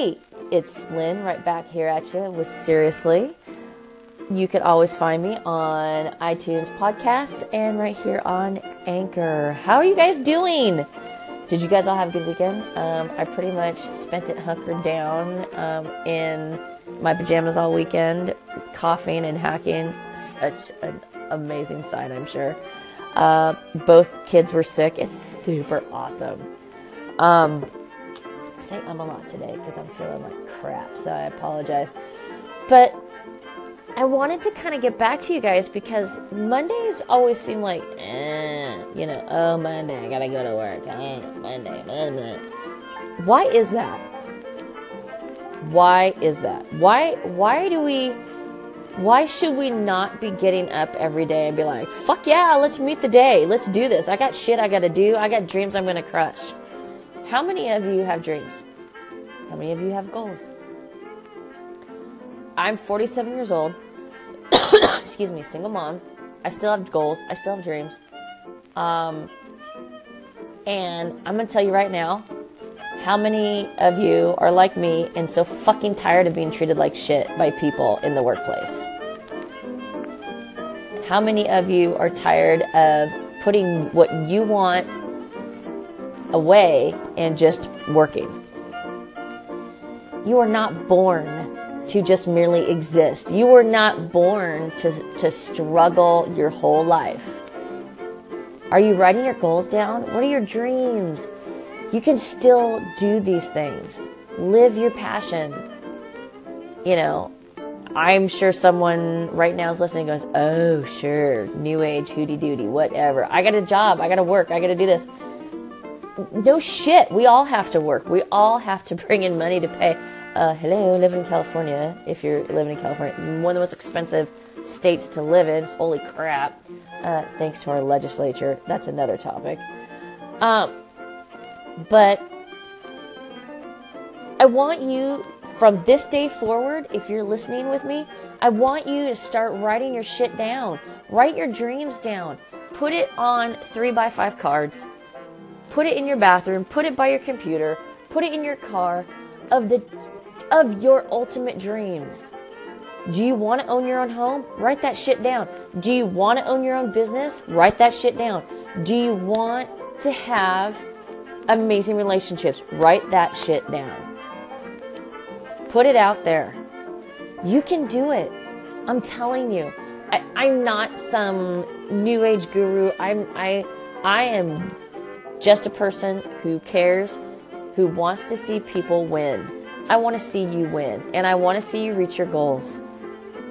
Hey, it's Lynn right back here at you with Seriously. You can always find me on iTunes podcasts and right here on Anchor. How are you guys doing? Did you guys all have a good weekend? Um, I pretty much spent it hunkered down um, in my pajamas all weekend, coughing and hacking. Such an amazing sight, I'm sure. Uh, both kids were sick. It's super awesome. Um, say I'm a lot today because I'm feeling like crap, so I apologize. But I wanted to kind of get back to you guys because Mondays always seem like, eh, you know, oh, Monday, I gotta go to work. Monday, Monday. Why is that? Why is that? Why, why do we, why should we not be getting up every day and be like, fuck yeah, let's meet the day. Let's do this. I got shit I gotta do. I got dreams I'm gonna crush. How many of you have dreams? How many of you have goals? I'm 47 years old. Excuse me, single mom. I still have goals. I still have dreams. Um, and I'm going to tell you right now how many of you are like me and so fucking tired of being treated like shit by people in the workplace? How many of you are tired of putting what you want away and just working? You are not born to just merely exist. You were not born to, to struggle your whole life. Are you writing your goals down? What are your dreams? You can still do these things. Live your passion. You know, I'm sure someone right now is listening goes, Oh, sure, new age, hooty dooty, whatever. I got a job. I got to work. I got to do this. No shit. We all have to work. We all have to bring in money to pay uh, hello, living in California. If you're living in California, one of the most expensive states to live in. Holy crap! Uh, thanks to our legislature. That's another topic. Um, but I want you from this day forward, if you're listening with me, I want you to start writing your shit down. Write your dreams down. Put it on three by five cards. Put it in your bathroom. Put it by your computer. Put it in your car of the of your ultimate dreams. Do you want to own your own home? Write that shit down. Do you want to own your own business? Write that shit down. Do you want to have amazing relationships? Write that shit down. Put it out there. You can do it. I'm telling you. I, am not some new age guru. I'm I I am just a person who cares, who wants to see people win I want to see you win and I want to see you reach your goals.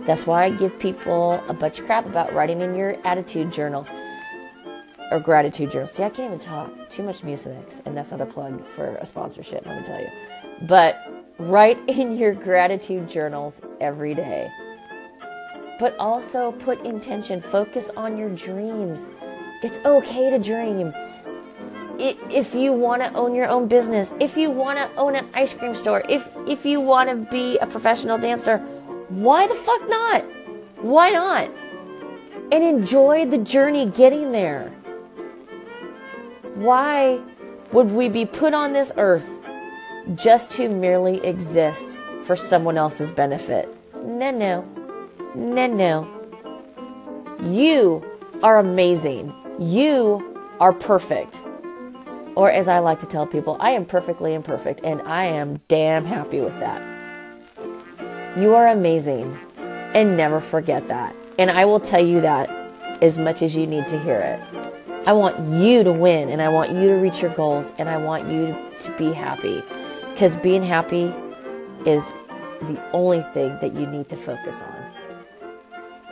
That's why I give people a bunch of crap about writing in your attitude journals or gratitude journals. See, I can't even talk. Too much music, and that's not a plug for a sponsorship, let me tell you. But write in your gratitude journals every day. But also put intention, focus on your dreams. It's okay to dream if you want to own your own business, if you want to own an ice cream store, if if you want to be a professional dancer, why the fuck not? Why not? And enjoy the journey getting there. Why would we be put on this earth just to merely exist for someone else's benefit? No, no. No, no. You are amazing. You are perfect. Or, as I like to tell people, I am perfectly imperfect, and I am damn happy with that. You are amazing, and never forget that. And I will tell you that as much as you need to hear it. I want you to win, and I want you to reach your goals, and I want you to be happy. Because being happy is the only thing that you need to focus on.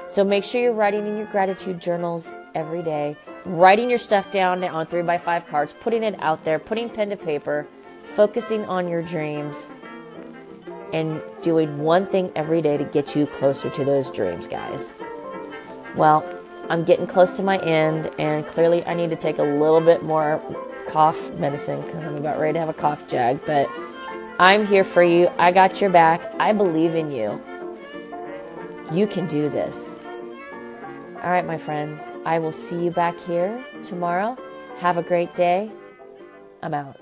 So make sure you're writing in your gratitude journals every day writing your stuff down on three by five cards, putting it out there, putting pen to paper, focusing on your dreams, and doing one thing every day to get you closer to those dreams, guys. Well, I'm getting close to my end, and clearly I need to take a little bit more cough medicine because I'm about ready to have a cough jag. But I'm here for you. I got your back. I believe in you. You can do this. All right, my friends, I will see you back here tomorrow. Have a great day. I'm out.